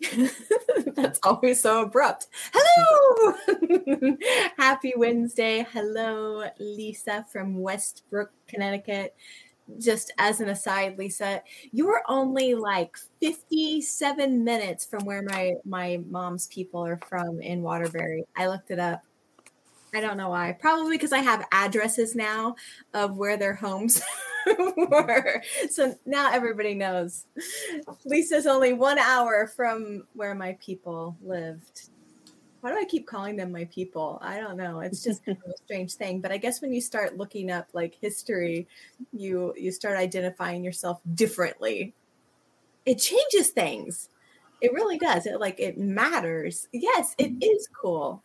That's always so abrupt. Hello. Happy Wednesday. Hello, Lisa from Westbrook, Connecticut. Just as an aside, Lisa, you're only like 57 minutes from where my my mom's people are from in Waterbury. I looked it up. I don't know why. Probably because I have addresses now of where their homes were. So now everybody knows. Lisa's only one hour from where my people lived. Why do I keep calling them my people? I don't know. It's just kind of a strange thing. But I guess when you start looking up like history, you you start identifying yourself differently. It changes things. It really does. It like it matters. Yes, it mm-hmm. is cool.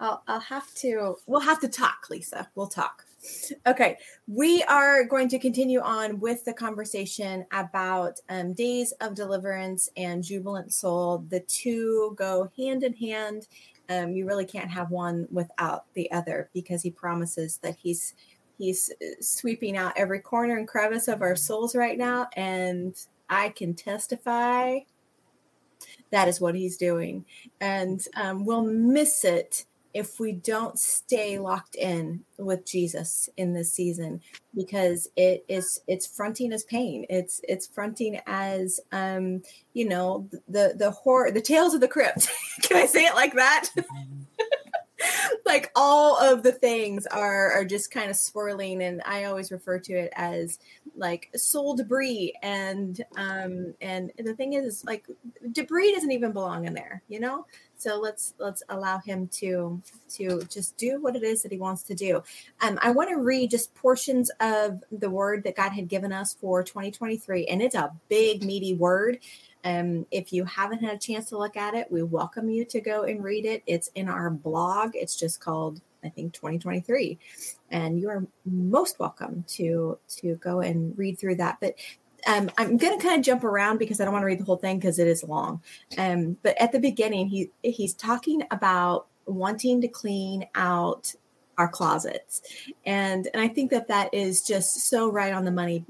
I'll, I'll have to, we'll have to talk, Lisa. We'll talk. Okay, we are going to continue on with the conversation about um, days of deliverance and jubilant soul. The two go hand in hand. Um, you really can't have one without the other because he promises that he's he's uh, sweeping out every corner and crevice of our souls right now, and I can testify that is what he's doing, and um, we'll miss it if we don't stay locked in with Jesus in this season because it is it's fronting as pain. It's it's fronting as um you know the the horror the tales of the crypt. Can i say it like that? Like all of the things are are just kind of swirling and i always refer to it as like soul debris. And um and the thing is like debris doesn't even belong in there you know so let's let's allow him to to just do what it is that he wants to do um i want to read just portions of the word that god had given us for 2023 and it's a big meaty word um, if you haven't had a chance to look at it, we welcome you to go and read it. It's in our blog. It's just called, I think, 2023, and you are most welcome to to go and read through that. But um, I'm going to kind of jump around because I don't want to read the whole thing because it is long. Um, but at the beginning, he he's talking about wanting to clean out our closets, and and I think that that is just so right on the money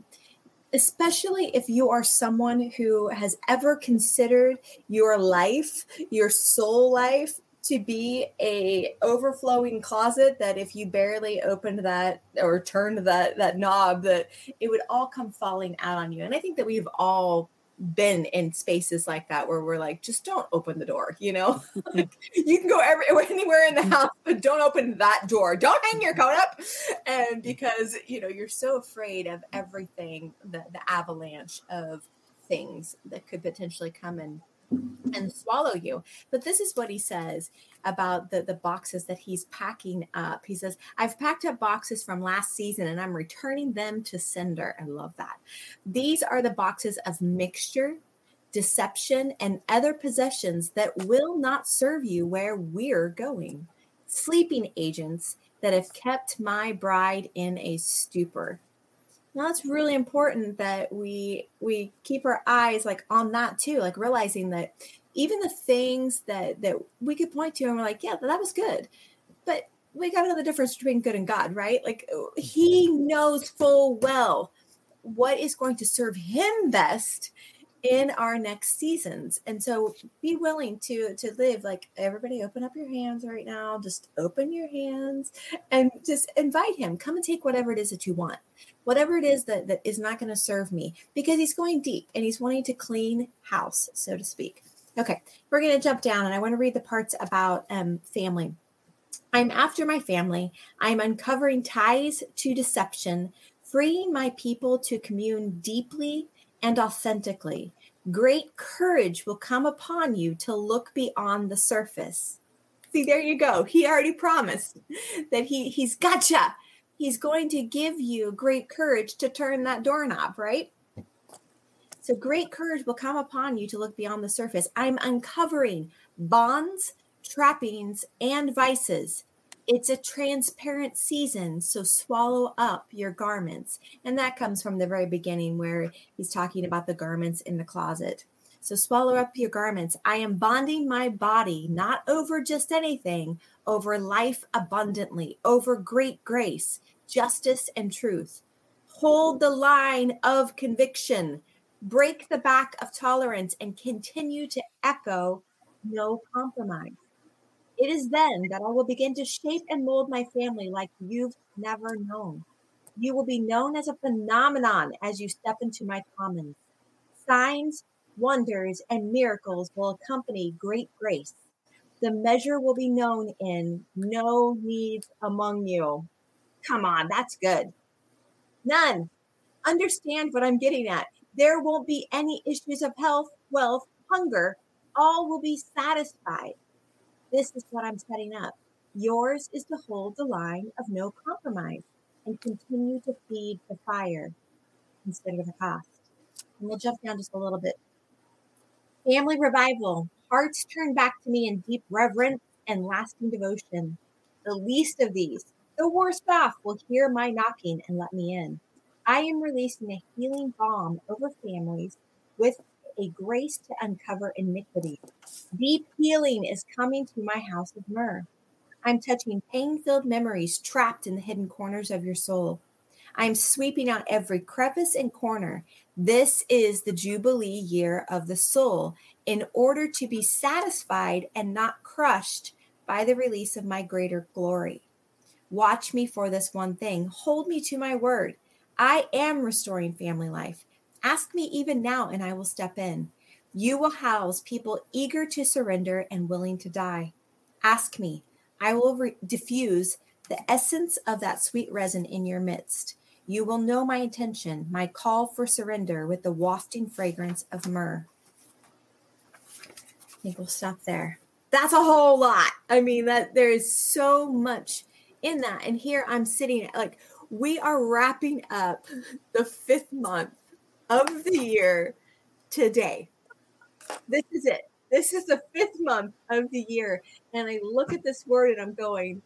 especially if you are someone who has ever considered your life, your soul life to be a overflowing closet that if you barely opened that or turned that that knob that it would all come falling out on you. And I think that we've all been in spaces like that where we're like, just don't open the door, you know? like, you can go every, anywhere in the mm-hmm. house, but don't open that door. Don't hang your coat up. And because, you know, you're so afraid of everything, the, the avalanche of things that could potentially come and and swallow you. But this is what he says about the, the boxes that he's packing up. He says, I've packed up boxes from last season and I'm returning them to sender. I love that. These are the boxes of mixture, deception, and other possessions that will not serve you where we're going. Sleeping agents that have kept my bride in a stupor. Now it's really important that we we keep our eyes like on that too, like realizing that even the things that that we could point to and we're like, yeah, that was good. But we got to know the difference between good and God, right? Like uh, he knows full well what is going to serve him best in our next seasons. And so be willing to to live like everybody open up your hands right now. Just open your hands and just invite him. Come and take whatever it is that you want. Whatever it is that, that is not going to serve me because he's going deep and he's wanting to clean house, so to speak. Okay, we're going to jump down and I want to read the parts about um, family. I'm after my family. I'm uncovering ties to deception, freeing my people to commune deeply and authentically. Great courage will come upon you to look beyond the surface. See, there you go. He already promised that he he's gotcha. He's going to give you great courage to turn that doorknob, right? So great courage will come upon you to look beyond the surface. I'm uncovering bonds, trappings, and vices it's a transparent season, so swallow up your garments. And that comes from the very beginning where he's talking about the garments in the closet. So swallow up your garments. I am bonding my body not over just anything, over life abundantly, over great grace, justice, and truth. Hold the line of conviction. break the back of tolerance, and continue to echo no compromise. It is then that I will begin to shape and mold my family like you've never known. You will be known as a phenomenon as you step into my commons. Signs, wonders, and miracles will accompany great grace. The measure will be known in no needs among you. Come on, that's good. None. Understand what I'm getting at. There won't be any issues of health, wealth, hunger. All will be satisfied. This is what I'm setting up. Yours is to hold the line of no compromise and continue to feed the fire instead of the cost. And we'll jump down just a little bit. Family revival. Hearts turn back to me in deep reverence and lasting devotion. The least of these, the worst off, will hear my knocking and let me in. I am releasing a healing balm over families with a grace to uncover iniquity. Deep healing is coming to my house of myrrh. I'm touching pain filled memories trapped in the hidden corners of your soul. I'm sweeping out every crevice and corner. This is the Jubilee year of the soul in order to be satisfied and not crushed by the release of my greater glory. Watch me for this one thing. Hold me to my word. I am restoring family life. Ask me even now, and I will step in. You will house people eager to surrender and willing to die. Ask me. I will re- diffuse the essence of that sweet resin in your midst. You will know my intention, my call for surrender with the wafting fragrance of myrrh. I think we'll stop there. That's a whole lot. I mean, that there is so much in that. And here I'm sitting like we are wrapping up the fifth month of the year today. This is it. This is the fifth month of the year. And I look at this word and I'm going,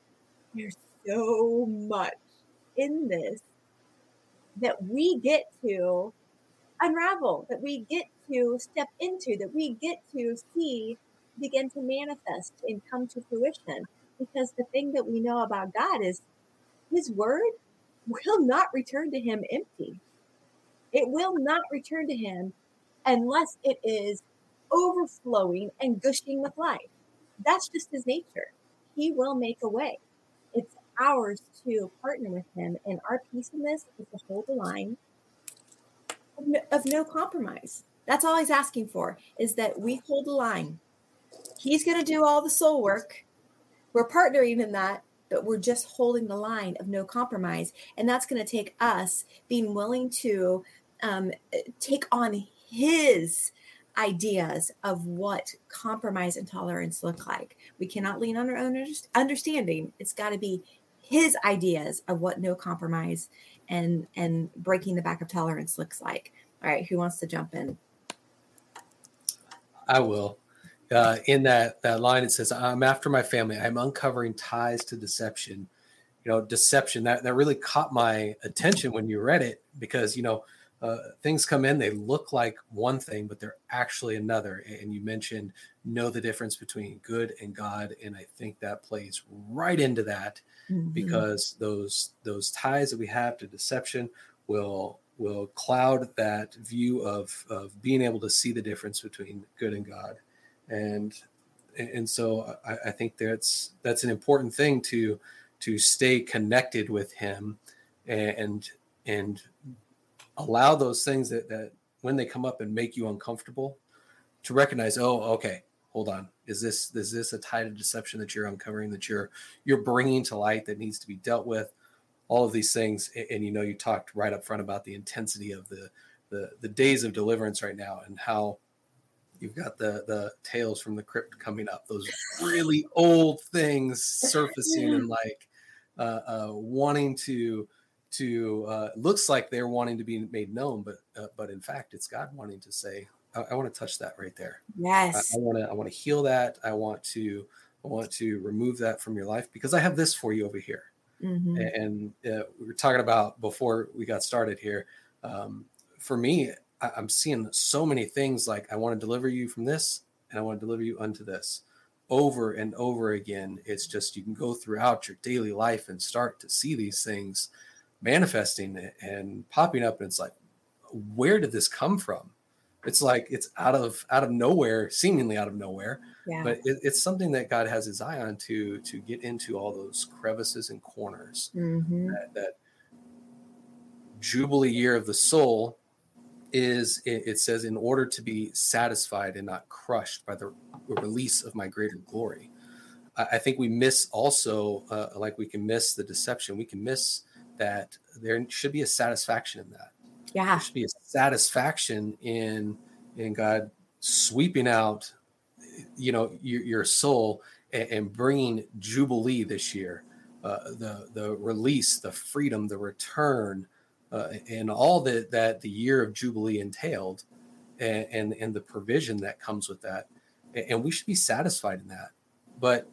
there's so much in this that we get to unravel, that we get to step into, that we get to see begin to manifest and come to fruition. Because the thing that we know about God is his word will not return to him empty. It will not return to him unless it is overflowing and gushing with life. That's just his nature. He will make a way. It's ours to partner with him, and our piece in this is to hold the line of no, of no compromise. That's all he's asking for is that we hold the line. He's going to do all the soul work. We're partnering in that, but we're just holding the line of no compromise. And that's going to take us being willing to um, take on his ideas of what compromise and tolerance look like. We cannot lean on our own understanding. It's got to be his ideas of what no compromise and and breaking the back of tolerance looks like. All right, who wants to jump in? I will. Uh, in that that line, it says, "I'm after my family. I'm uncovering ties to deception." You know, deception that that really caught my attention when you read it because you know uh, things come in, they look like one thing, but they're actually another. And you mentioned know the difference between good and God, and I think that plays right into that mm-hmm. because those those ties that we have to deception will will cloud that view of of being able to see the difference between good and God, and and so I, I think that's that's an important thing to to stay connected with Him and and allow those things that, that when they come up and make you uncomfortable to recognize oh okay hold on. Is this is this a tie of deception that you're uncovering that you're you're bringing to light that needs to be dealt with? All of these things and, and you know you talked right up front about the intensity of the the the days of deliverance right now and how you've got the the tales from the crypt coming up those really old things surfacing and like uh, uh, wanting to to uh, looks like they're wanting to be made known, but uh, but in fact, it's God wanting to say, I, I want to touch that right there. Yes, I want to I want to heal that. I want to I want to remove that from your life because I have this for you over here. Mm-hmm. And uh, we were talking about before we got started here. Um, for me, I, I'm seeing so many things like I want to deliver you from this, and I want to deliver you unto this over and over again. It's just you can go throughout your daily life and start to see these things manifesting and popping up and it's like where did this come from It's like it's out of out of nowhere, seemingly out of nowhere. Yeah. But it, it's something that God has his eye on to to get into all those crevices and corners. Mhm. That, that jubilee year of the soul is it, it says in order to be satisfied and not crushed by the release of my greater glory. I, I think we miss also uh, like we can miss the deception. We can miss that there should be a satisfaction in that Yeah. there should be a satisfaction in in God sweeping out, you know, your, your soul and, and bringing jubilee this year, uh, the the release, the freedom, the return, uh, and all that that the year of jubilee entailed, and, and and the provision that comes with that, and, and we should be satisfied in that, but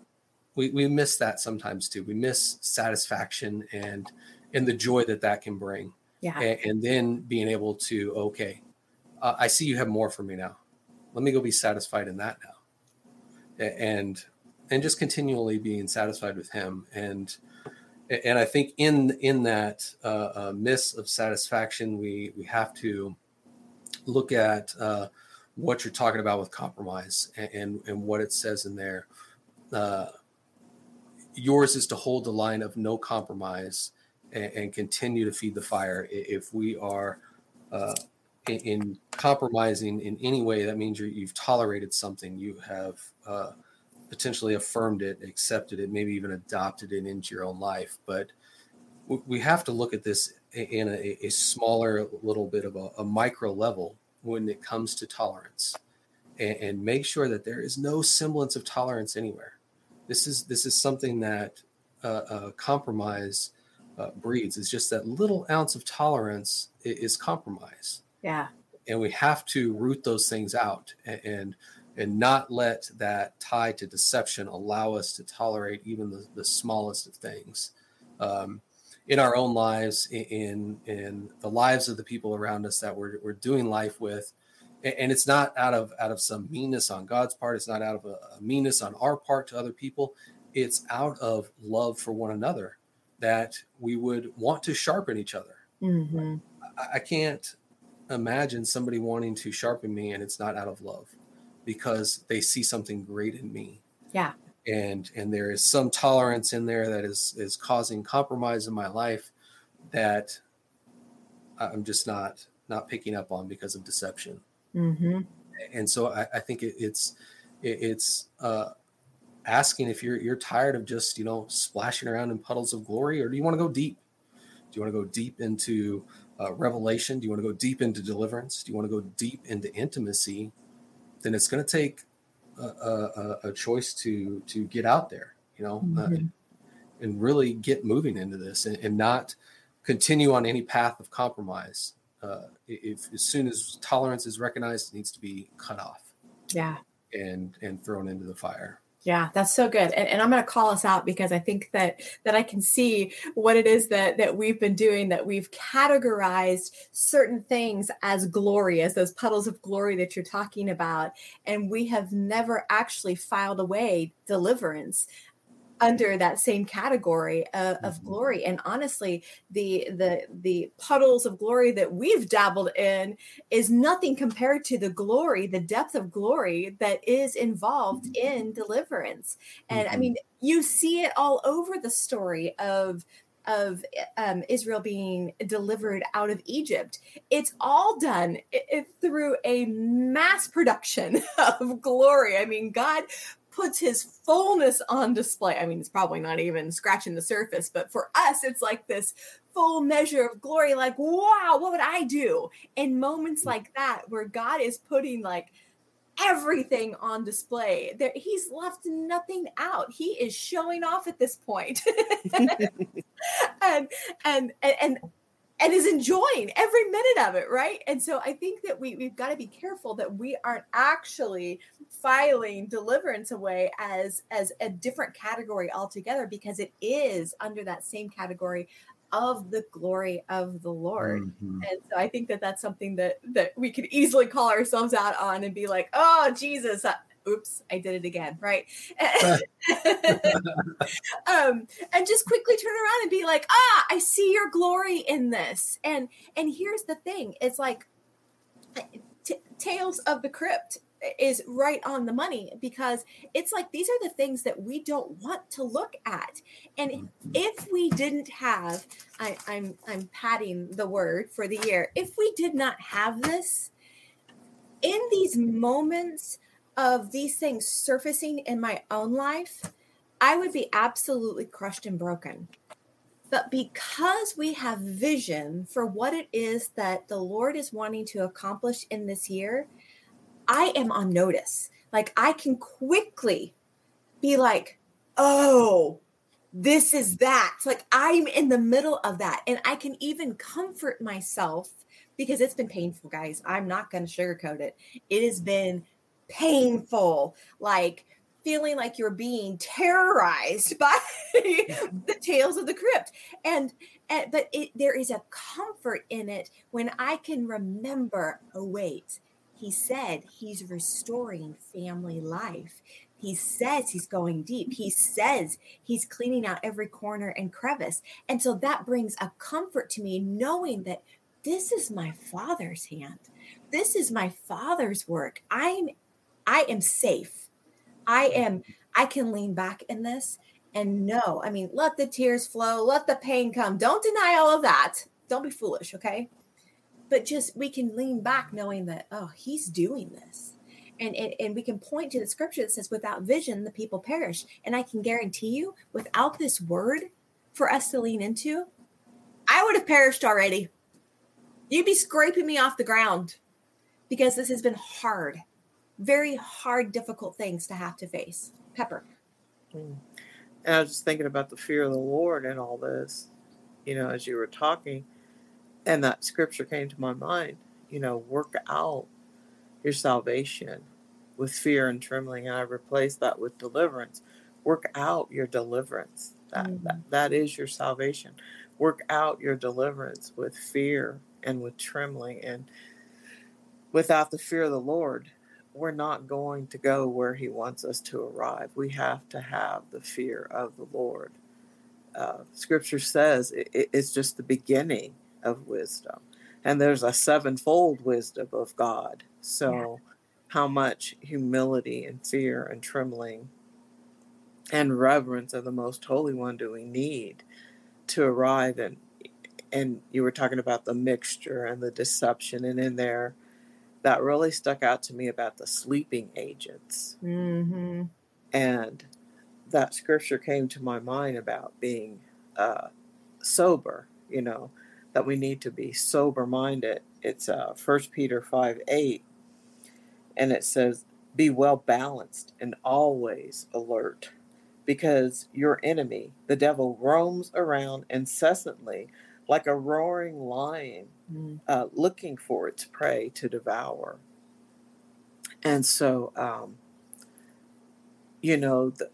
we we miss that sometimes too. We miss satisfaction and and the joy that that can bring. Yeah. and, and then being able to okay uh, i see you have more for me now. Let me go be satisfied in that now. And and just continually being satisfied with him. And and i think in in that uh, uh, miss of satisfaction we we have to look at uh, what you're talking about with compromise and and, and what it says in there. Uh, yours is to hold the line of no compromise and, and continue to feed the fire. If we are uh, in, in compromising in any way, that means you're, you've tolerated something, you have uh, potentially affirmed it, accepted it, maybe even adopted it into your own life. But we have to look at this in a, a smaller, little bit of a, a micro level when it comes to tolerance, and, and make sure that there is no semblance of tolerance anywhere. This is this is something that uh, uh, compromise uh, breeds is just that little ounce of tolerance is compromise. Yeah. and we have to root those things out a- and and not let that tie to deception allow us to tolerate even the, the smallest of things um, in our own lives in in the lives of the people around us that we're, we're doing life with. And it's not out of out of some meanness on god's part. It's not out of a, a meanness on our part to other people. It's out of love for one another that we would want to sharpen each other hmm I- I can't imagine somebody wanting to sharpen me and it's not out of love because they see something great in me. Yeah. And and there is some tolerance in there that is is causing compromise in my life that I'm just not not picking up on because of deception. hmm And so I, I think it, it's it, it's uh, asking if you're you're tired of just you know splashing around in puddles of glory, or do you want to go deep? Do you want to go deep into uh, revelation? Do you want to go deep into deliverance? Do you want to go deep into intimacy? Then it's going to take a, a, a choice to to get out there, you know, uh, Mhm. and really get moving into this, and, and not continue on any path of compromise. Uh, if as soon as tolerance is recognized, it needs to be cut off Yeah. and and thrown into the fire. Yeah, that's so good. And, and I'm going to call us out because I think that that I can see what it is that that we've been doing that we've categorized certain things as glory as those puddles of glory that you're talking about and we have never actually filed away deliverance under that same category of, of Mhm. glory and honestly the the the puddles of glory that we've dabbled in is nothing compared to the glory the depth of glory that is involved in deliverance and i Mhm. mean you see it all over the story of of um, Israel being delivered out of Egypt. It's all done i- i- through a mass production of glory. I mean, God puts his fullness on display. I mean, it's probably not even scratching the surface, but for us, it's like this full measure of glory. Like, wow, what would I do in moments like that where God is putting like everything on display? There, he's left nothing out. He is showing off at this point, and and and. and and is enjoying every minute of it, right? And so I think that we we've got to be careful that we aren't actually filing deliverance away as as a different category altogether because it is under that same category of the glory of the Lord. Mhm. And so I think that that's something that that we could easily call ourselves out on and be like, "Oh, Jesus, oops, I did it again," right? um, and just quickly turn around and be like, "Ah, I see your glory in this." And and here's the thing: it's like to, Tales of the Crypt is right on the money because it's like these are the things that we don't want to look at and Mm-hmm. if we didn't have I, i'm i'm padding the word for the year if we did not have this in these moments of these things surfacing in my own life i would be absolutely crushed and broken but because we have vision for what it is that the lord is wanting to accomplish in this year I am on notice. Like I can quickly be like, oh, this is that. Like I'm in the middle of that. And I can even comfort myself because it's been painful, guys. I'm not going to sugarcoat it. It has been painful. Like, feeling like you're being terrorized by the tales of the crypt and, and but it, there is a comfort in it when i can remember oh wait he said he's restoring family life. He says he's going deep. He says he's cleaning out every corner and crevice. And so that brings a comfort to me knowing that this is my father's hand. This is my father's work. I'm I am safe. I am I can lean back in this and know. I mean, let the tears flow, let the pain come. Don't deny all of that. Don't be foolish, okay? but just we can lean back knowing that oh he's doing this and, and and we can point to the scripture that says without vision the people perish and i can guarantee you without this word for us to lean into i would have perished already you'd be scraping me off the ground because this has been hard very hard difficult things to have to face. Pepper. And i was just thinking about the fear of the lord and all this you know as you were talking and that scripture came to my mind you know work out your salvation with fear and trembling and i replaced that with deliverance. Work out your deliverance. That, mm-hmm. that, that is your salvation. Work out your deliverance with fear and with trembling and without the fear of the lord we're not going to go where he wants us to arrive we have to have the fear of the lord uh, scripture says it, it's just the beginning of wisdom. And there's a sevenfold wisdom of God. So, yeah. how much humility and fear and trembling and reverence of the Most Holy One do we need to arrive and and you were talking about the mixture and the deception and in there that really stuck out to me about the sleeping agents mm-hmm. and that scripture came to my mind about being uh, sober you know that we need to be sober minded. It's uh, 1 Peter 5 8, and it says, Be well balanced and always alert, because your enemy, the devil, roams around incessantly like a roaring lion, mm. uh, looking for its prey to devour. And so, um, you know, the,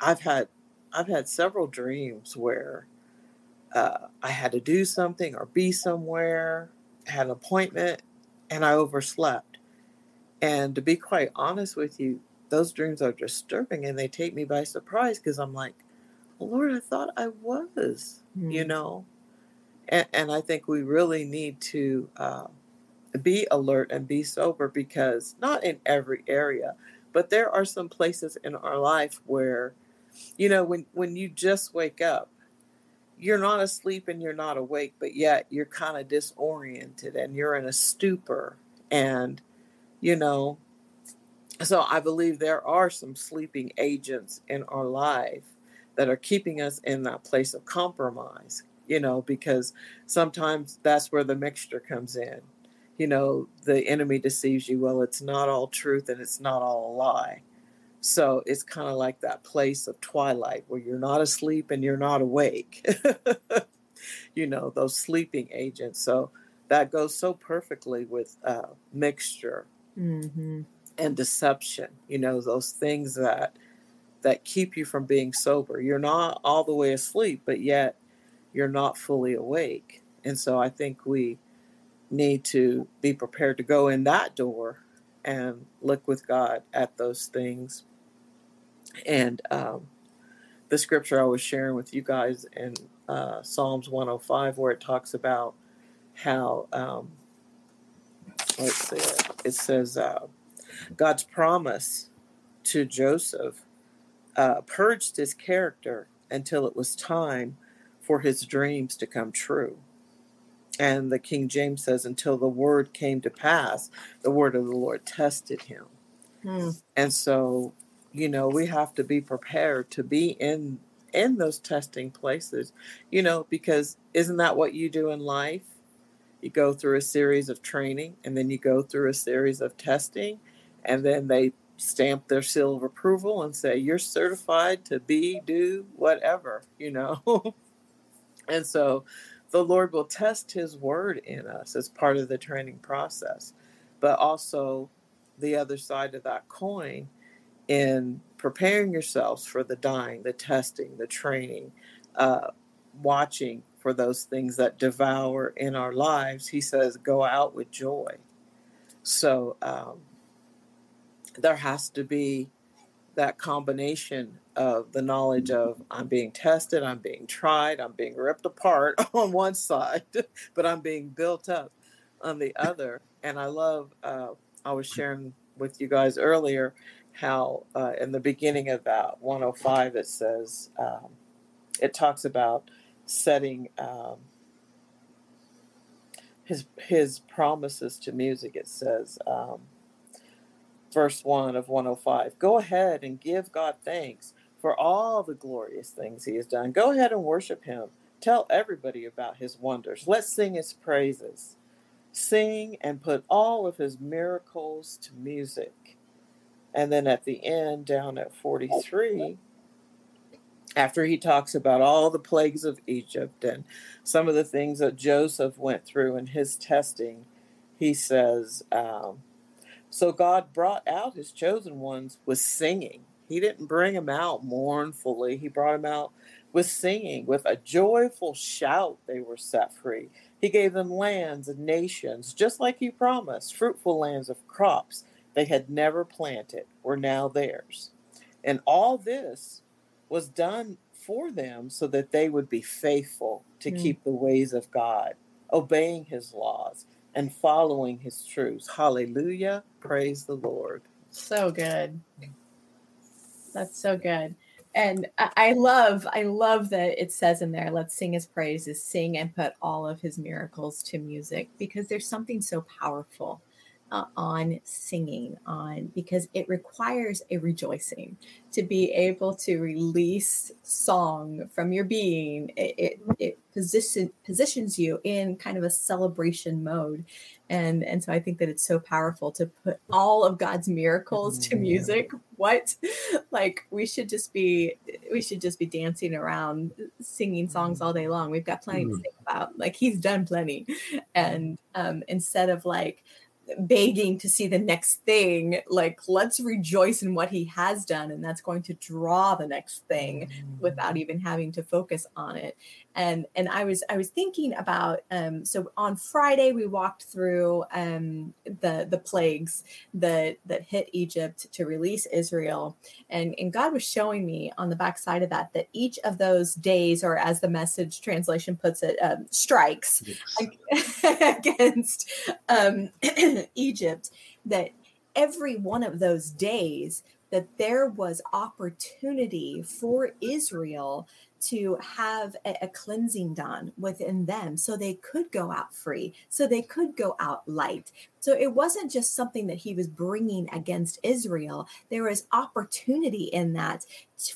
I've had I've had several dreams where uh, I had to do something or be somewhere, had an appointment, and I overslept. And to be quite honest with you, those dreams are disturbing and they take me by surprise because I'm like, Lord, I thought I was, mm. you know? And, and, I think we really need to uh, be alert and be sober because not in every area, but there are some places in our life where, you know, when, when you just wake up, you're not asleep and you're not awake, but yet you're kind of disoriented and you're in a stupor. And, you know, so I believe there are some sleeping agents in our life that are keeping us in that place of compromise, you know, because sometimes that's where the mixture comes in. You know, the enemy deceives you. Well, it's not all truth and it's not all a lie. So it's kind of like that place of twilight where you're not asleep and you're not awake. you know, those sleeping agents. So that goes so perfectly with uh, mixture mm-hmm. and deception. You know, those things that that keep you from being sober. You're not all the way asleep, but yet you're not fully awake. And so I think we need to be prepared to go in that door and look with God at those things and um, the scripture I was sharing with you guys in uh, Psalms 105, where it talks about how um, let's see it. Says uh, God's promise to Joseph uh, purged his character until it was time for his dreams to come true. And the King James says, until the word came to pass, the word of the Lord tested him. Hmm. And so, you know, we have to be prepared to be in in those testing places, you know, because isn't that what you do in life? You go through a series of training and then you go through a series of testing and then they stamp their seal of approval and say you're certified to be do whatever you know? And so the lord will test his word in us as part of the training process but also the other side of that coin in preparing yourselves for the dying the testing the training uh, watching for those things that devour in our lives he says go out with joy. So um, there has to be that combination of the knowledge of I'm being tested, I'm being tried, I'm being ripped apart on one side, but I'm being built up on the other. And I love, uh, I was sharing with you guys earlier how uh, in the beginning of that 105 it says, um, it talks about setting um, his his promises to music. It says, um, verse 1 of 105. Go ahead and give God thanks for all the glorious things he has done. Go ahead and worship him. Tell everybody about his wonders. Let's sing his praises. Sing and put all of his miracles to music. And then at the end, down at 43, after he talks about all the plagues of Egypt and some of the things that Joseph went through in his testing, he says, um, so God brought out his chosen ones with singing. He didn't bring them out mournfully. He brought them out with singing, with a joyful shout, they were set free. He gave them lands and nations, just like he promised, fruitful lands of crops they had never planted were now theirs. And all this was done for them so that they would be faithful to mm. keep the ways of God, obeying his laws, and following his truths. Hallelujah. Praise the Lord. So good. That's so good. And I love, I love that it says in there, let's sing his praises, sing and put all of his miracles to music because there's something so powerful uh, on singing on because it requires a rejoicing to be able to release song from your being. It, it, it position, positions you in kind of a celebration mode. And and so i think that it's so powerful to put all of god's miracles to mm-hmm. music. What? Like we should just be we should just be dancing around singing songs all day long. We've got plenty mm-hmm. to think about. Like he's done plenty. And um instead of like begging to see the next thing like let's rejoice in what he has done and that's going to draw the next thing without mm. even having to focus on it and and i was i was thinking about um so on friday we walked through um the the plagues that that hit egypt to release israel and and god was showing me on the backside of that that each of those days or as the message translation puts it um, strikes yes. against um egypt that every one of those days that there was opportunity for Israel to have a, a, cleansing done within them so they could go out free, so they could go out light. So it wasn't just something that he was bringing against Israel. There was opportunity in that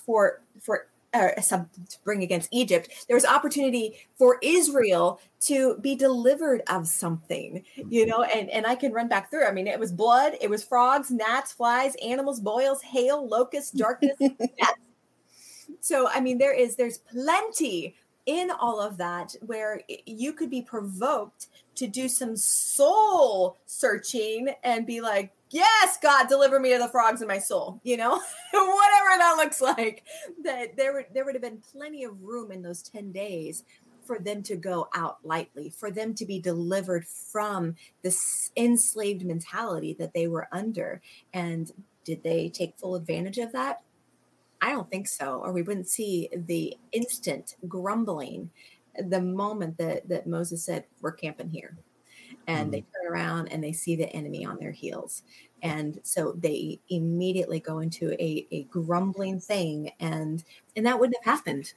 for for uh, something to bring against Egypt. There was opportunity for Israel to be delivered of something, you know. And and I can run back through. I mean, it was blood, it was frogs, gnats, flies, animals, boils, hail, locusts, darkness, so i mean there is there's plenty in all of that where you could be provoked to do some soul searching and be like yes god deliver me to the frogs in my soul you know? Whatever that looks like. That there would there would have been plenty of room in those 10 days for them to go out lightly for them to be delivered from this enslaved mentality that they were under. And did they take full advantage of that I don't think so, or we wouldn't see the instant grumbling the moment that that Moses said, "We're camping here." and mm-hmm. they turn around and they see the enemy on their heels and so they immediately go into a, a grumbling thing and and that wouldn't have happened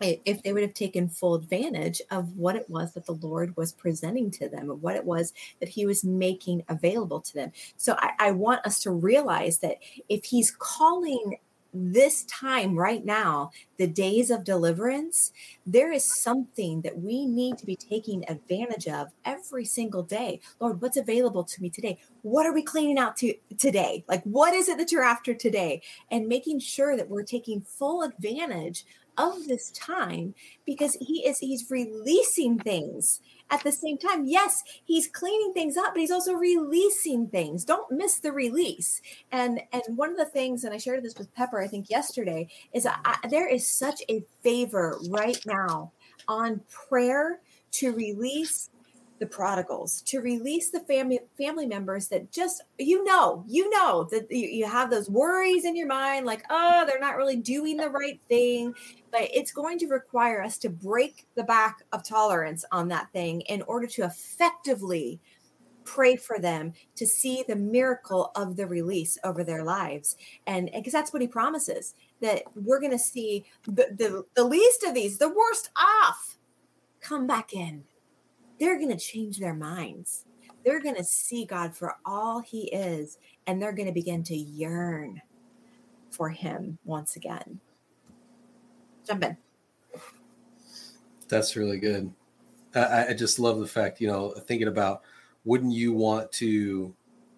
if they would have taken full advantage of what it was that the Lord was presenting to them, of what it was that He was making available to them. So I, I, want us to realize that if He's calling this time right now, the days of deliverance, there is something that we need to be taking advantage of every single day. Lord, what's available to me today? What are we cleaning out to today? Like, what is it that you're after today? And making sure that we're taking full advantage of this time because he is he's releasing things at the same time yes he's cleaning things up but he's also releasing things. Don't miss the release. And and one of the things and i shared this with pepper i think yesterday is I, there is such a favor right now on prayer to release the prodigals to release the family family members that just you know you know that you, you have those worries in your mind like oh they're not really doing the right thing. But it's going to require us to break the back of tolerance on that thing in order to effectively pray for them to see the miracle of the release over their lives. And because that's what he promises that we're going to see the, the the least of these the worst off come back in they're going to change their minds. They're going to see God for all He is, and they're going to begin to yearn for Him once again. Jump in. That's really good. I, I just love the fact, you know, thinking about wouldn't you want to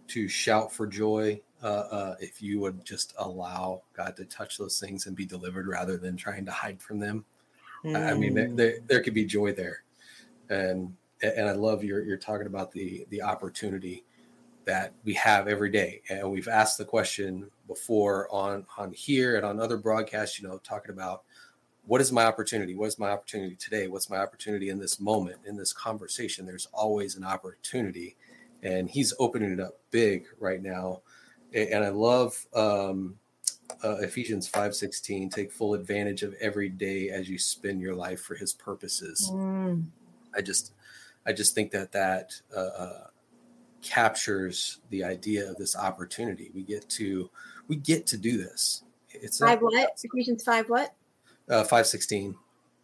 to shout for joy uh, uh, if you would just allow God to touch those things and be delivered rather than trying to hide from them? Mm. I mean, there, there, there could be joy there, and and I love you're you're talking about the the opportunity that we have every day. And we've asked the question before on on here and on other broadcasts, you know, talking about what is my opportunity? What is my opportunity today? What's my opportunity in this moment, in this conversation? There's always an opportunity. And he's opening it up big right now. And I love um, uh, Ephesians 5:16, take full advantage of every day as you spend your life for his purposes. Mm. I just I just think that that uh, uh, captures the idea of this opportunity. We get to we get to do this. It's five not, what Ephesians five what uh, five sixteen.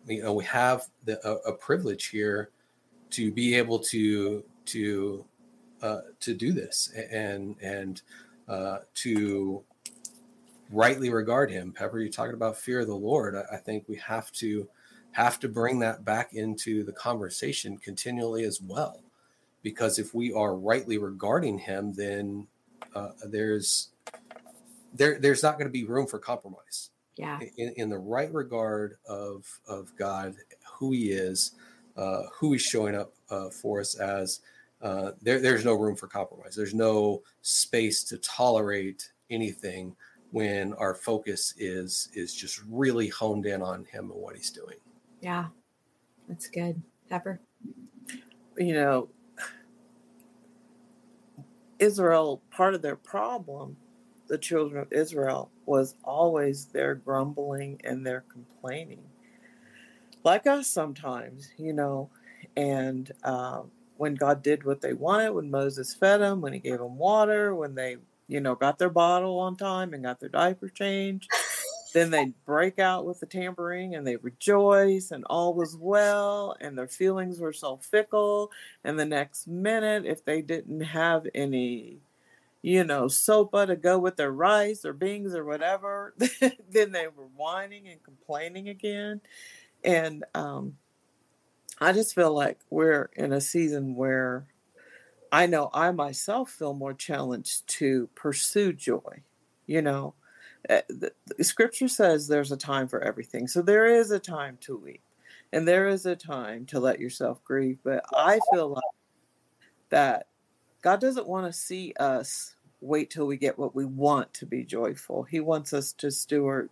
You know we have the, a, a, privilege here to be able to to uh, to do this and and uh, to rightly regard him. Pepper, you talking about fear of the Lord. I, I think we have to have to bring that back into the conversation continually as well. Because if we are rightly regarding him, then uh, there's there there's not going to be room for compromise. Yeah. In, in the right regard of of God, who He is, uh, who He's showing up uh, for us as, uh, there there's no room for compromise. There's no space to tolerate anything when our focus is is just really honed in on Him and what He's doing. Yeah, that's good. Pepper? You know, Israel, part of their problem, the children of Israel, was always their grumbling and their complaining. Like us sometimes, you know, and uh, when God did what they wanted, when Moses fed them, when he gave them water, when they, you know, got their bottle on time and got their diaper changed, then they break out with the tambourine and they rejoice and all was well and their feelings were so fickle. And the next minute if they didn't have any you know sopa to go with their rice or beans or whatever then they were whining and complaining again. And um, i just feel like we're in a season where i know i myself feel more challenged to pursue joy you know uh, the, the scripture says there's a time for everything. So there is a time to weep and there is a time to let yourself grieve. But I feel like that God doesn't want to see us wait till we get what we want to be joyful. He wants us to steward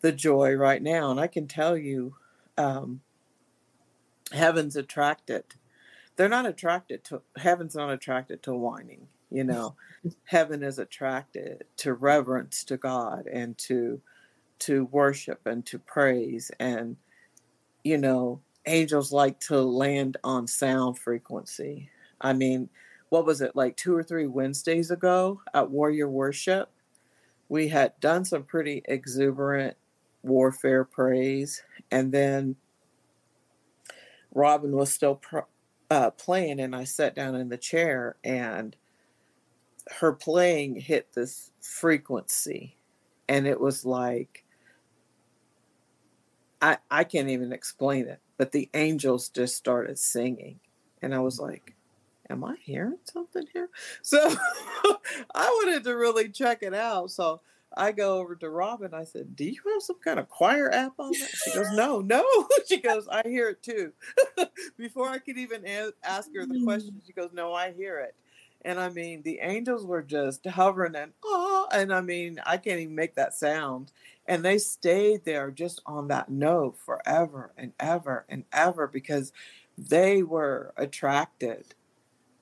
the joy right now. And I can tell you, um, heaven's attracted. They're not attracted to, heaven's not attracted to whining you know heaven is attracted to reverence to god and to to worship and to praise and you know angels like to land on sound frequency I mean, what was it like two or three Wednesdays ago at Warrior Worship? We had done some pretty exuberant warfare praise, and then Robin was still pro- uh, playing, and I sat down in the chair, and her playing hit this frequency, and it was like I I can't even explain it, but the angels just started singing, and I was like, "Am I hearing something here?" So I wanted to really check it out, so. I go over to Robin. I said, "Do you have some kind of choir app on that?" She goes, "No, no." She goes, "I hear it too." Before I could even ask her the mm. question, she goes, "No, I hear it." And I mean, the angels were just hovering and oh, and I mean, I can't even make that sound. And they stayed there just on that note forever and ever and ever because they were attracted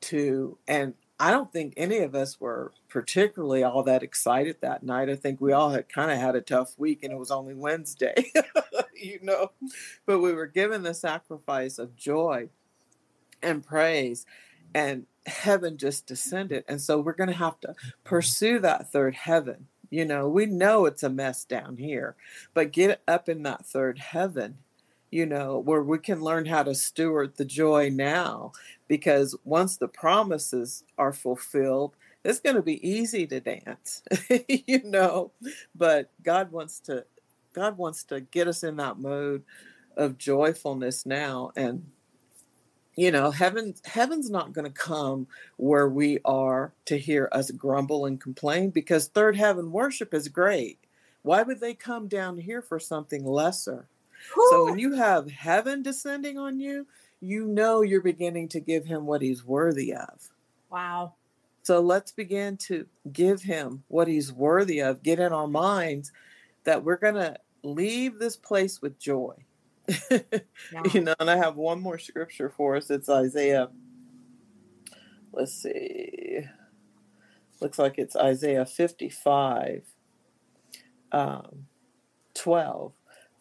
to, and I don't think any of us were particularly all that excited that night. I think we all had kind of had a tough week and it was only Wednesday, you know, but we were given the sacrifice of joy and praise, and heaven just descended. And so we're going to have to mm-hmm. pursue that third heaven. You know, we know it's a mess down here, but get up in that third heaven you know, where we can learn how to steward the joy now. Because once the promises are fulfilled, it's going to be easy to dance, you know. But God wants to, God wants to get us in that mode of joyfulness now, and you know, heaven, heaven's not going to come where we are to hear us grumble and complain. Because third heaven worship is great. Why would they come down here for something lesser? So when you have heaven descending on you, you know you're beginning to give him what he's worthy of. Wow. So let's begin to give him what he's worthy of. Get in our minds that we're going to leave this place with joy. Yeah. You know, and I have one more scripture for us. It's Isaiah. Let's see. Looks like it's Isaiah 55, um, 12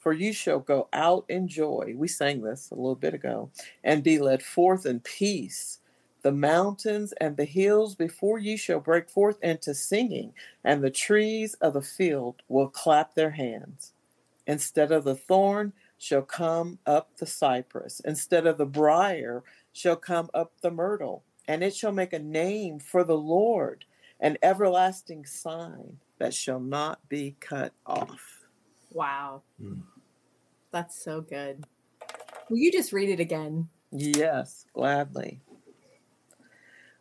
for you shall go out in joy. We sang this a little bit ago, and be led forth in peace. The mountains and the hills before you shall break forth into singing, and the trees of the field will clap their hands. Instead of the thorn shall come up the cypress, instead of the brier shall come up the myrtle, and it shall make a name for the Lord, an everlasting sign that shall not be cut off. Wow. Mm. That's so good. Will you just read it again? Yes, gladly.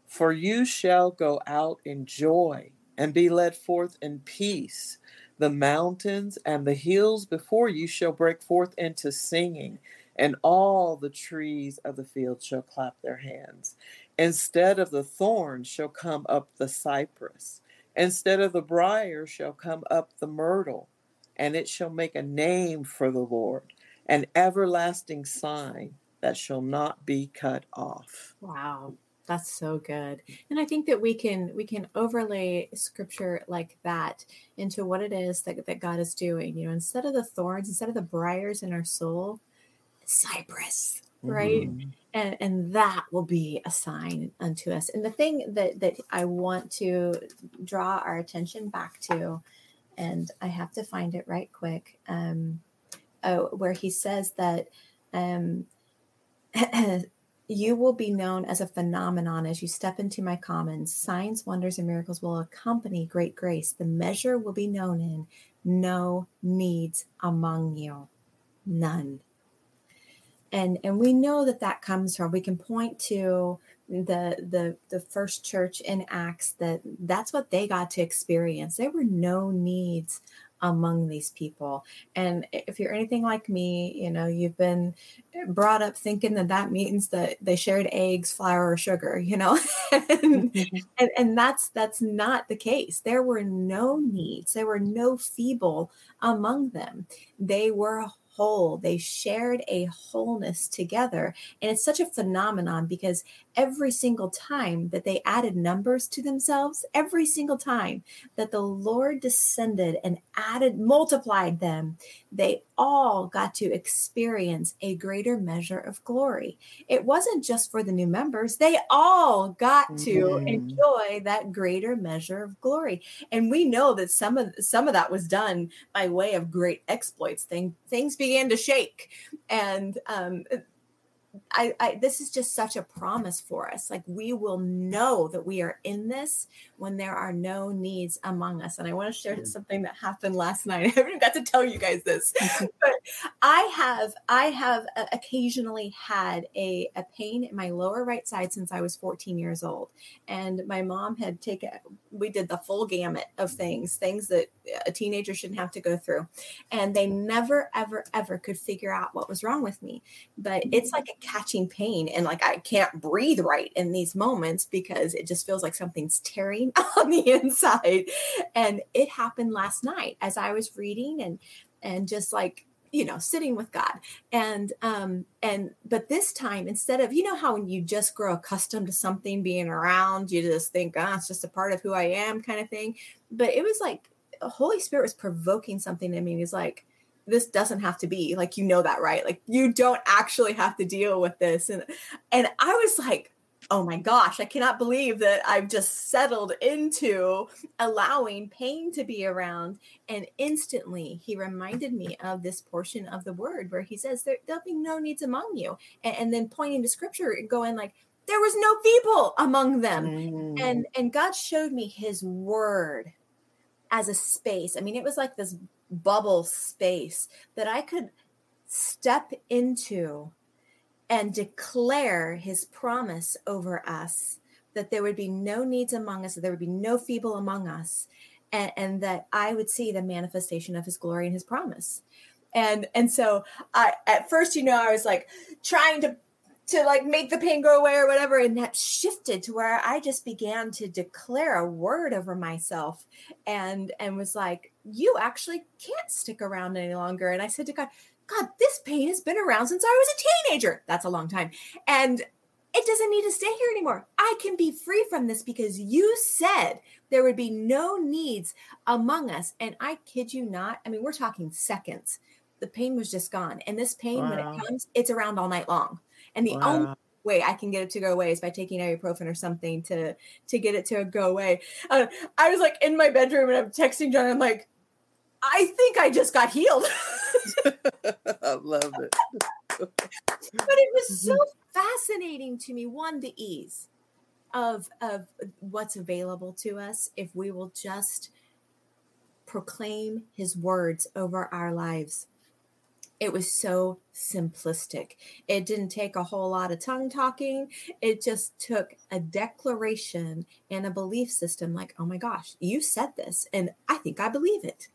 For you shall go out in joy and be led forth in peace. The mountains and the hills before you shall break forth into singing, and all the trees of the field shall clap their hands. Instead of the thorn shall come up the cypress, instead of the brier shall come up the myrtle and it shall make a name for the Lord, an everlasting sign that shall not be cut off. Wow. That's so good. And I think that we can we can overlay scripture like that into what it is that, that God is doing. You know, instead of the thorns, instead of the briars in our soul, cypress, right? Mm-hmm. And and that will be a sign unto us. And the thing that that I want to draw our attention back to and I have to find it right quick. Um, oh, where he says that um, you will be known as a phenomenon as you step into my commons. Signs, wonders, and miracles will accompany great grace. The measure will be known in no needs among you, none. And and we know that that comes from. We can point to the the the first church in acts that that's what they got to experience there were no needs among these people. And if you're anything like me you know you've been brought up thinking that that means that they shared eggs flour or sugar you know? And, mm-hmm. and, and that's that's not the case. There were no needs. There were no feeble among them. They were whole. They shared a wholeness together. And it's such a phenomenon because every single time that they added numbers to themselves, every single time that the Lord descended and added, multiplied them, they all got to experience a greater measure of glory. It wasn't just for the new members, they all got to mm-hmm. enjoy that greater measure of glory. And we know that some of some of that was done by way of great exploits. Thing, things began to shake. And um, I, I, this is just such a promise for us. Like we will know that we are in this when there are no needs among us. And I want to share something that happened last night. I haven't got to tell you guys this, but I have I have uh, occasionally had a, a pain in my lower right side since I was 14 years old. And my mom had taken we did the full gamut of things, things that a teenager shouldn't have to go through. And they never, ever, ever could figure out what was wrong with me. But it's like a catching pain and like I can't breathe right in these moments because it just feels like something's tearing on the inside. And it happened last night as I was reading and and just like you know sitting with god. And um and but this time instead of you know how when you just grow accustomed to something being around you just think ah it's just a part of who i am kind of thing. But it was like the holy spirit was provoking something in me. He's like this doesn't have to be like you know that right? Like you don't actually have to deal with this. And and i was like oh my gosh i cannot believe that i've just settled into allowing pain to be around. And instantly he reminded me of this portion of the word where he says there, will be no needs among you. And, and, then pointing to scripture and going like there was no people among them. Mm. and and god showed me his word as a space. I mean it was like this bubble space that I could step into and declare his promise over us that there would be no needs among us, that there would be no feeble among us, and, and that I would see the manifestation of his glory and his promise. And and so I at first, you know, I was like trying to to like make the pain go away or whatever. And that shifted to where I just began to declare a word over myself and and was like, you actually can't stick around any longer. And I said to God, God, this pain has been around since I was a teenager. That's a long time. And it doesn't need to stay here anymore. I can be free from this because you said there would be no needs among us. And I kid you not, I mean, we're talking seconds. The pain was just gone. And this pain, wow. when it comes, it's around all night long. And the wow. only way I can get it to go away is by taking ibuprofen or something to to get it to go away. Uh, I was like in my bedroom and I'm texting John. I'm like, I think I just got healed. I love it. but it was so mm-hmm. fascinating to me. One, the ease of of what's available to us if we will just proclaim His words over our lives it was so simplistic. It didn't take a whole lot of tongue talking. It just took a declaration and a belief system like, oh my gosh, you said this, and I think I believe it.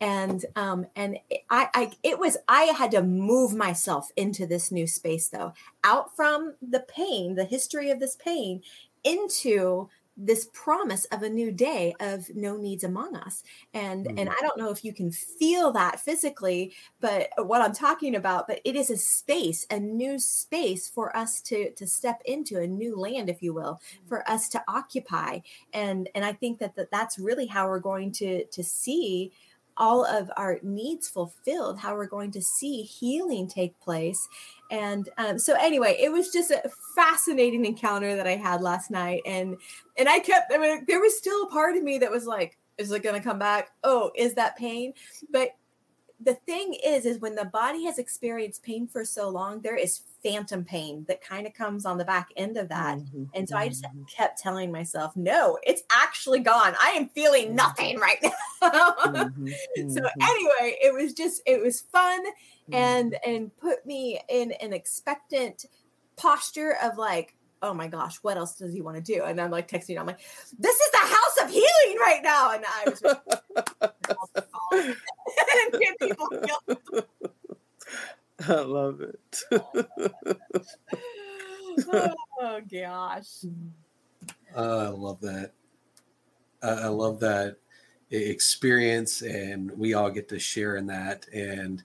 And um, and I, I it was I had to move myself into this new space though, out from the pain, the history of this pain, into this promise of a new day of no needs among us. And mm-hmm. and i don't know if you can feel that physically but what i'm talking about but it is a space a new space for us to to step into a new land if you will for us to occupy. And and i think that, that that's really how we're going to to see all of our needs fulfilled, how we're going to see healing take place. And um, so, anyway, it was just a fascinating encounter that I had last night, and and I kept. I mean, there was still a part of me that was like, "Is it going to come back? Oh, is that pain?" But the thing is is when the body has experienced pain for so long there is phantom pain that kind of comes on the back end of that mm-hmm. and so i just mm-hmm. kept telling myself no it's actually gone i am feeling mm-hmm. nothing right now mm-hmm. so mm-hmm. anyway it was just it was fun and and put me in an expectant posture of like oh my gosh, what else does he want to do? And I'm like texting, I'm like, this is the house of healing right now. And I was like I love it. oh gosh. Uh, I love that. I love that experience, and we all get to share in that. And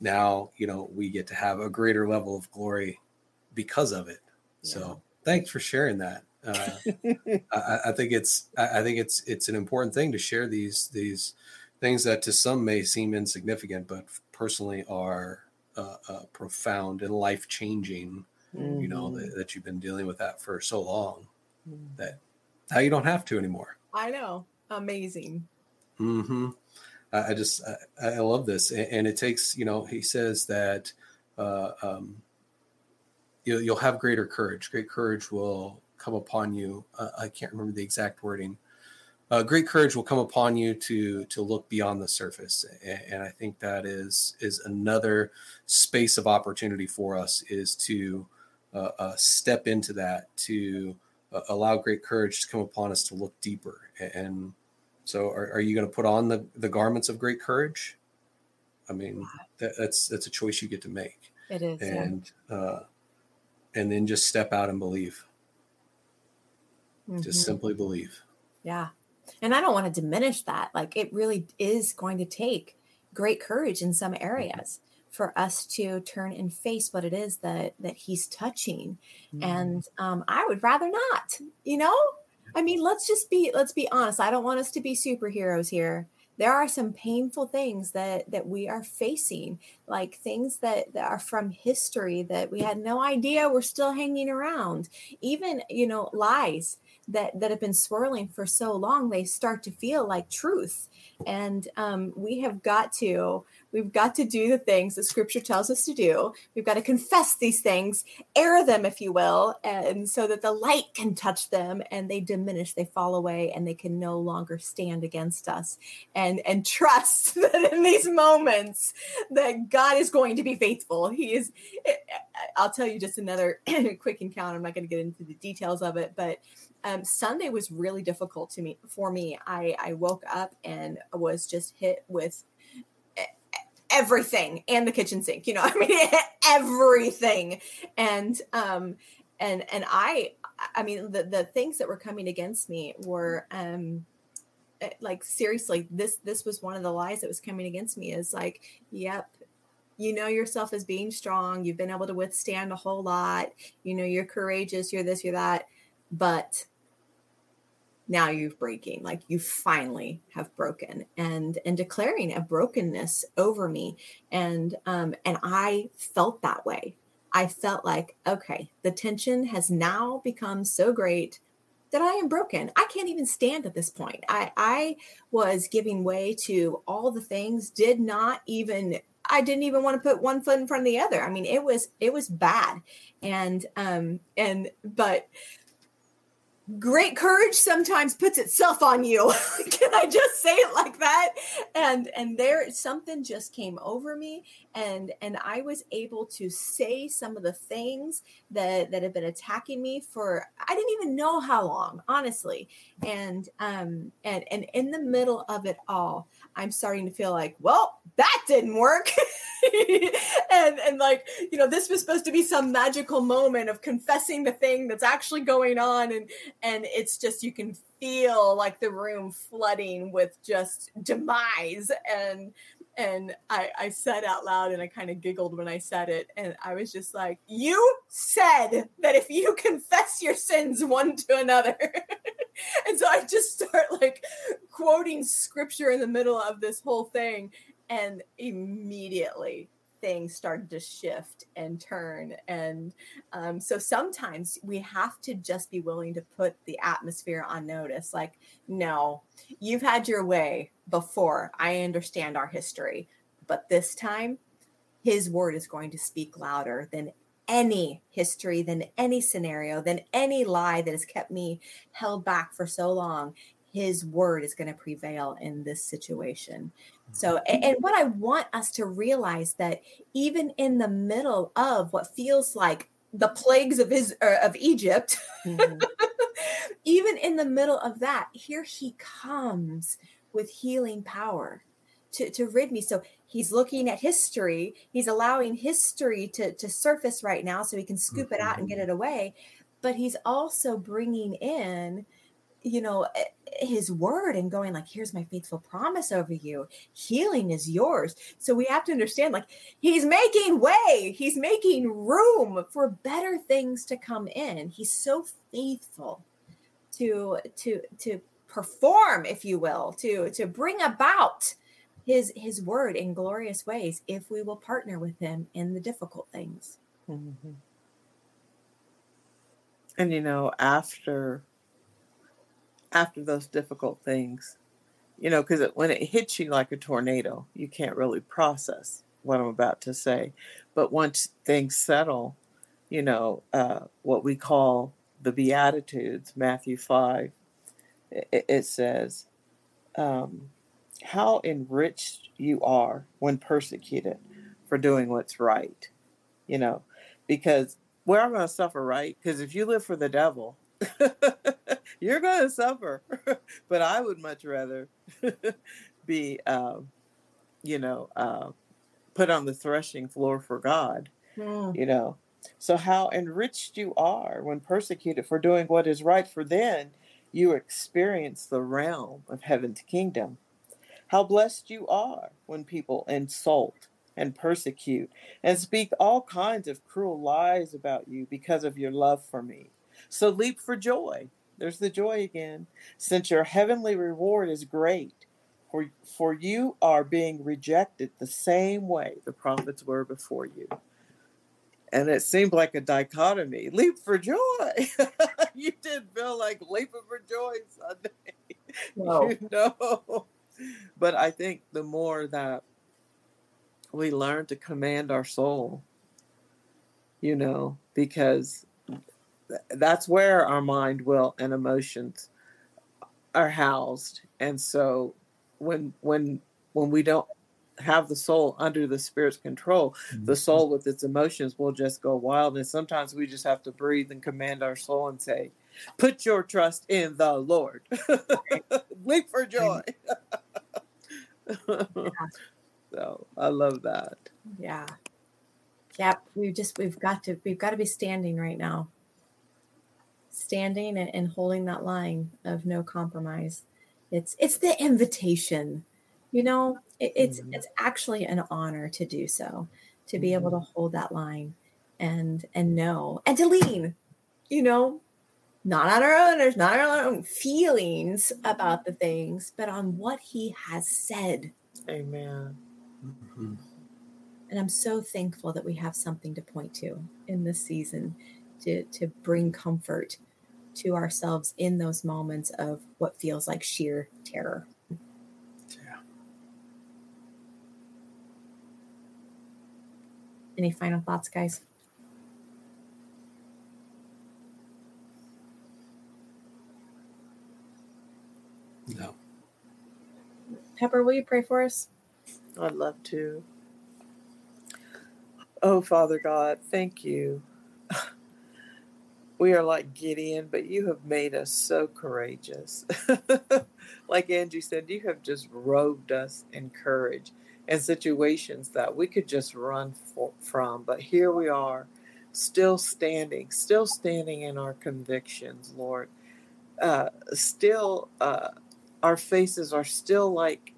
now you know we get to have a greater level of glory because of it yeah. so thanks for sharing that uh, I, I, think it's I think it's it's an important thing to share these these things that to some may seem insignificant but personally are uh, uh, profound and life changing mm-hmm. you know that, mm-hmm. that, you've been dealing with that for so long mm-hmm. that now you don't have to anymore i know amazing mm-hmm I, I just I, I, love this, and, and, it takes you know he says that uh, um, you'll, you'll have greater courage. Great courage will come upon you. Uh, I can't remember the exact wording. Uh, great courage will come upon you to to look beyond the surface, and, and, I think that is is another space of opportunity for us is to uh, uh, step into that to uh, allow great courage to come upon us to look deeper and so are, are you going to put on the, the garments of great courage? I mean, that, that's that's a choice you get to make. It is, and yeah. uh, and then just step out and believe. Mm-hmm. Just simply believe. Yeah, and I don't want to diminish that. Like it really is going to take great courage in some areas for us to turn and face what it is that that he's touching mm-hmm. and um, i would rather not you know I mean, let's just be let's be honest. I don't want us to be superheroes here. There are some painful things that that we are facing, like things that, that are from history that we had no idea were still hanging around. Even, you know, lies that that have been swirling for so long, they start to feel like truth. And um, we have got to We've got to do the things that scripture tells us to do. We've got to confess these things, air them, if you will, and so that the light can touch them and they diminish, they fall away, and they can no longer stand against us. And and trust that in these moments that God is going to be faithful. He is. I'll tell you just another quick encounter. I'm not going to get into the details of it, but um, Sunday was really difficult to me for me. I, I woke up and was just hit with everything and the kitchen sink you know i mean everything. And um and and i i mean the the things that were coming against me were um eh, like seriously this this was one of the lies that was coming against me is like yep you know yourself as being strong you've been able to withstand a whole lot you know you're courageous you're this you're that but now you're breaking like you finally have broken and and declaring a brokenness over me and um and i felt that way i felt like okay the tension has now become so great that i am broken i can't even stand at this point i i was giving way to all the things did not even I didn't even want to put one foot in front of the other. I mean, it was it was bad. And um and but great courage sometimes puts itself on you. Can i just say it like that? And and there something just came over me and and i was able to say some of the things that that have been attacking me for i didn't even know how long honestly. And um and and in the middle of it all i'm starting to feel like well that didn't work and and like you know this was supposed to be some magical moment of confessing the thing that's actually going on and and it's just you can feel like the room flooding with just demise and and I, I said out loud and I kind of giggled when I said it. And I was just like, You said that if you confess your sins one to another. and so I just start like quoting scripture in the middle of this whole thing and immediately things started to shift and turn. And um, so sometimes we have to just be willing to put the atmosphere on notice like no you've had your way before. I understand our history but this time his word is going to speak louder than any history than any scenario than any lie that has kept me held back for so long his word is going to prevail in this situation so, and, and what I want us to realize that even in the middle of what feels like the plagues of his uh, of Egypt, mm-hmm. even in the middle of that, here he comes with healing power to, to rid me. So he's looking at history. He's allowing history to, to surface right now so he can scoop mm-hmm. it out and get mm-hmm. it away. But he's also bringing in you know eh, his word and going like here's my faithful promise over you. Healing is yours. So we have to understand like he's making way. He's making room for better things to come in. He's so faithful to to to perform if you will to to bring about his his word in glorious ways if we will partner with him in the difficult things. Mm-hmm. And you know, after after those difficult things, you know, because when it hits you like a tornado, you can't really process what I'm about to say. But once things settle, you know, uh, what we call the Beatitudes, Matthew 5, it, it says, um, How enriched you are when persecuted for doing what's right. You know, because we're going to suffer, right? Because if you live for the devil, you're going to suffer. but I would much rather be, um, you know, uh, put on the threshing floor for God, Hmm. you know. So, how enriched you are when persecuted for doing what is right, for then you experience the realm of heaven's kingdom. How blessed you are when people insult and persecute and speak all kinds of cruel lies about you because of your love for me. So leap for joy. There's the joy again, since your heavenly reward is great. For, for you are being rejected the same way the prophets were before you. And it seemed like a dichotomy. Leap for joy. you did feel like leaping for joy Sunday. Whoa. You know. But I think the more that we learn to command our soul, you know, because that's where our mind, will, and emotions are housed. And so when when when we don't have the soul under the spirit's control, mm-hmm. the soul with its emotions will just go wild. And sometimes we just have to breathe and command our soul and say, Put your trust in the Lord. Leap for joy. so I love that. Yeah. Yep. We've just we've got to we've got to be standing right now. Standing and, and holding that line of no compromise. It's it's the invitation. You know, it, it's Mhm. it's actually an honor to do so, to be able to hold that line and and know and to lean, you know, not on our own, there's not our own feelings about the things, but on what he has said. Amen. Mhm. And I'm so thankful that we have something to point to in this season to, to bring comfort to ourselves in those moments of what feels like sheer terror. Yeah. Any final thoughts, guys? No. Pepper, will you pray for us? I'd love to. Oh, Father God, thank you. We are like Gideon, but you have made us so courageous. like Angie said, you have just robed us in courage in situations that we could just run for, from. But here we are, still standing, still standing in our convictions, Lord. Uh, still, uh, our faces are still like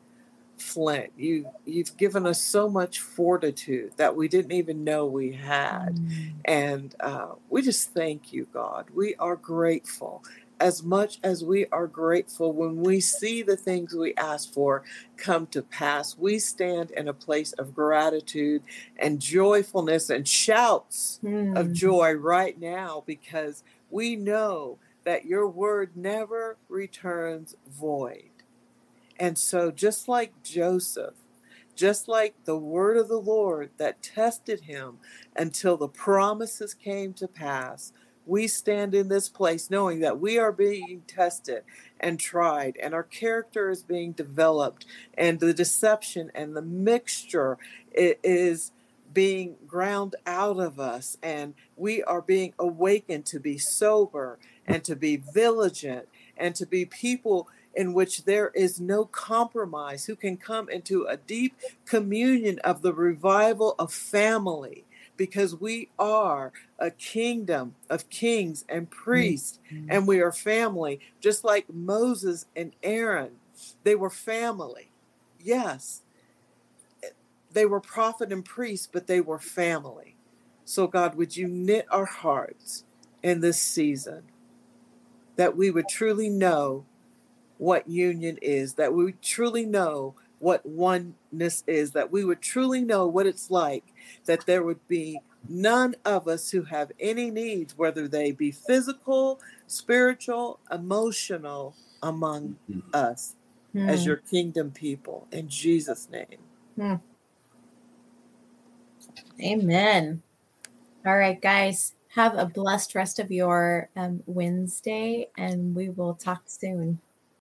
flint. You you've given us so much fortitude that we didn't even know we had, and uh, we just thank you, God. We are grateful. As much as we are grateful when we see the things we ask for come to pass, we stand in a place of gratitude and joyfulness and shouts Mm. of joy right now because we know that your word never returns void. And so, just like Joseph, just like the word of the Lord that tested him until the promises came to pass, we stand in this place knowing that we are being tested and tried, and our character is being developed, and the deception and the mixture is being ground out of us, and we are being awakened to be sober and to be vigilant and to be people in which there is no compromise, who can come into a deep communion of the revival of family because we are a kingdom of kings and priests mm-hmm. and we are family just like Moses and Aaron. They were family. Yes. They were prophet and priest but they were family. So God would you knit our hearts in this season that we would truly know what union is that we truly know what oneness is, that we would truly know what it's like, that there would be none of us who have any needs, whether they be physical, spiritual, emotional, among mm-hmm. us mm. as your kingdom people. In Jesus' name. Mm. Amen. All right, guys. Have a blessed rest of your um, Wednesday, and we will talk soon.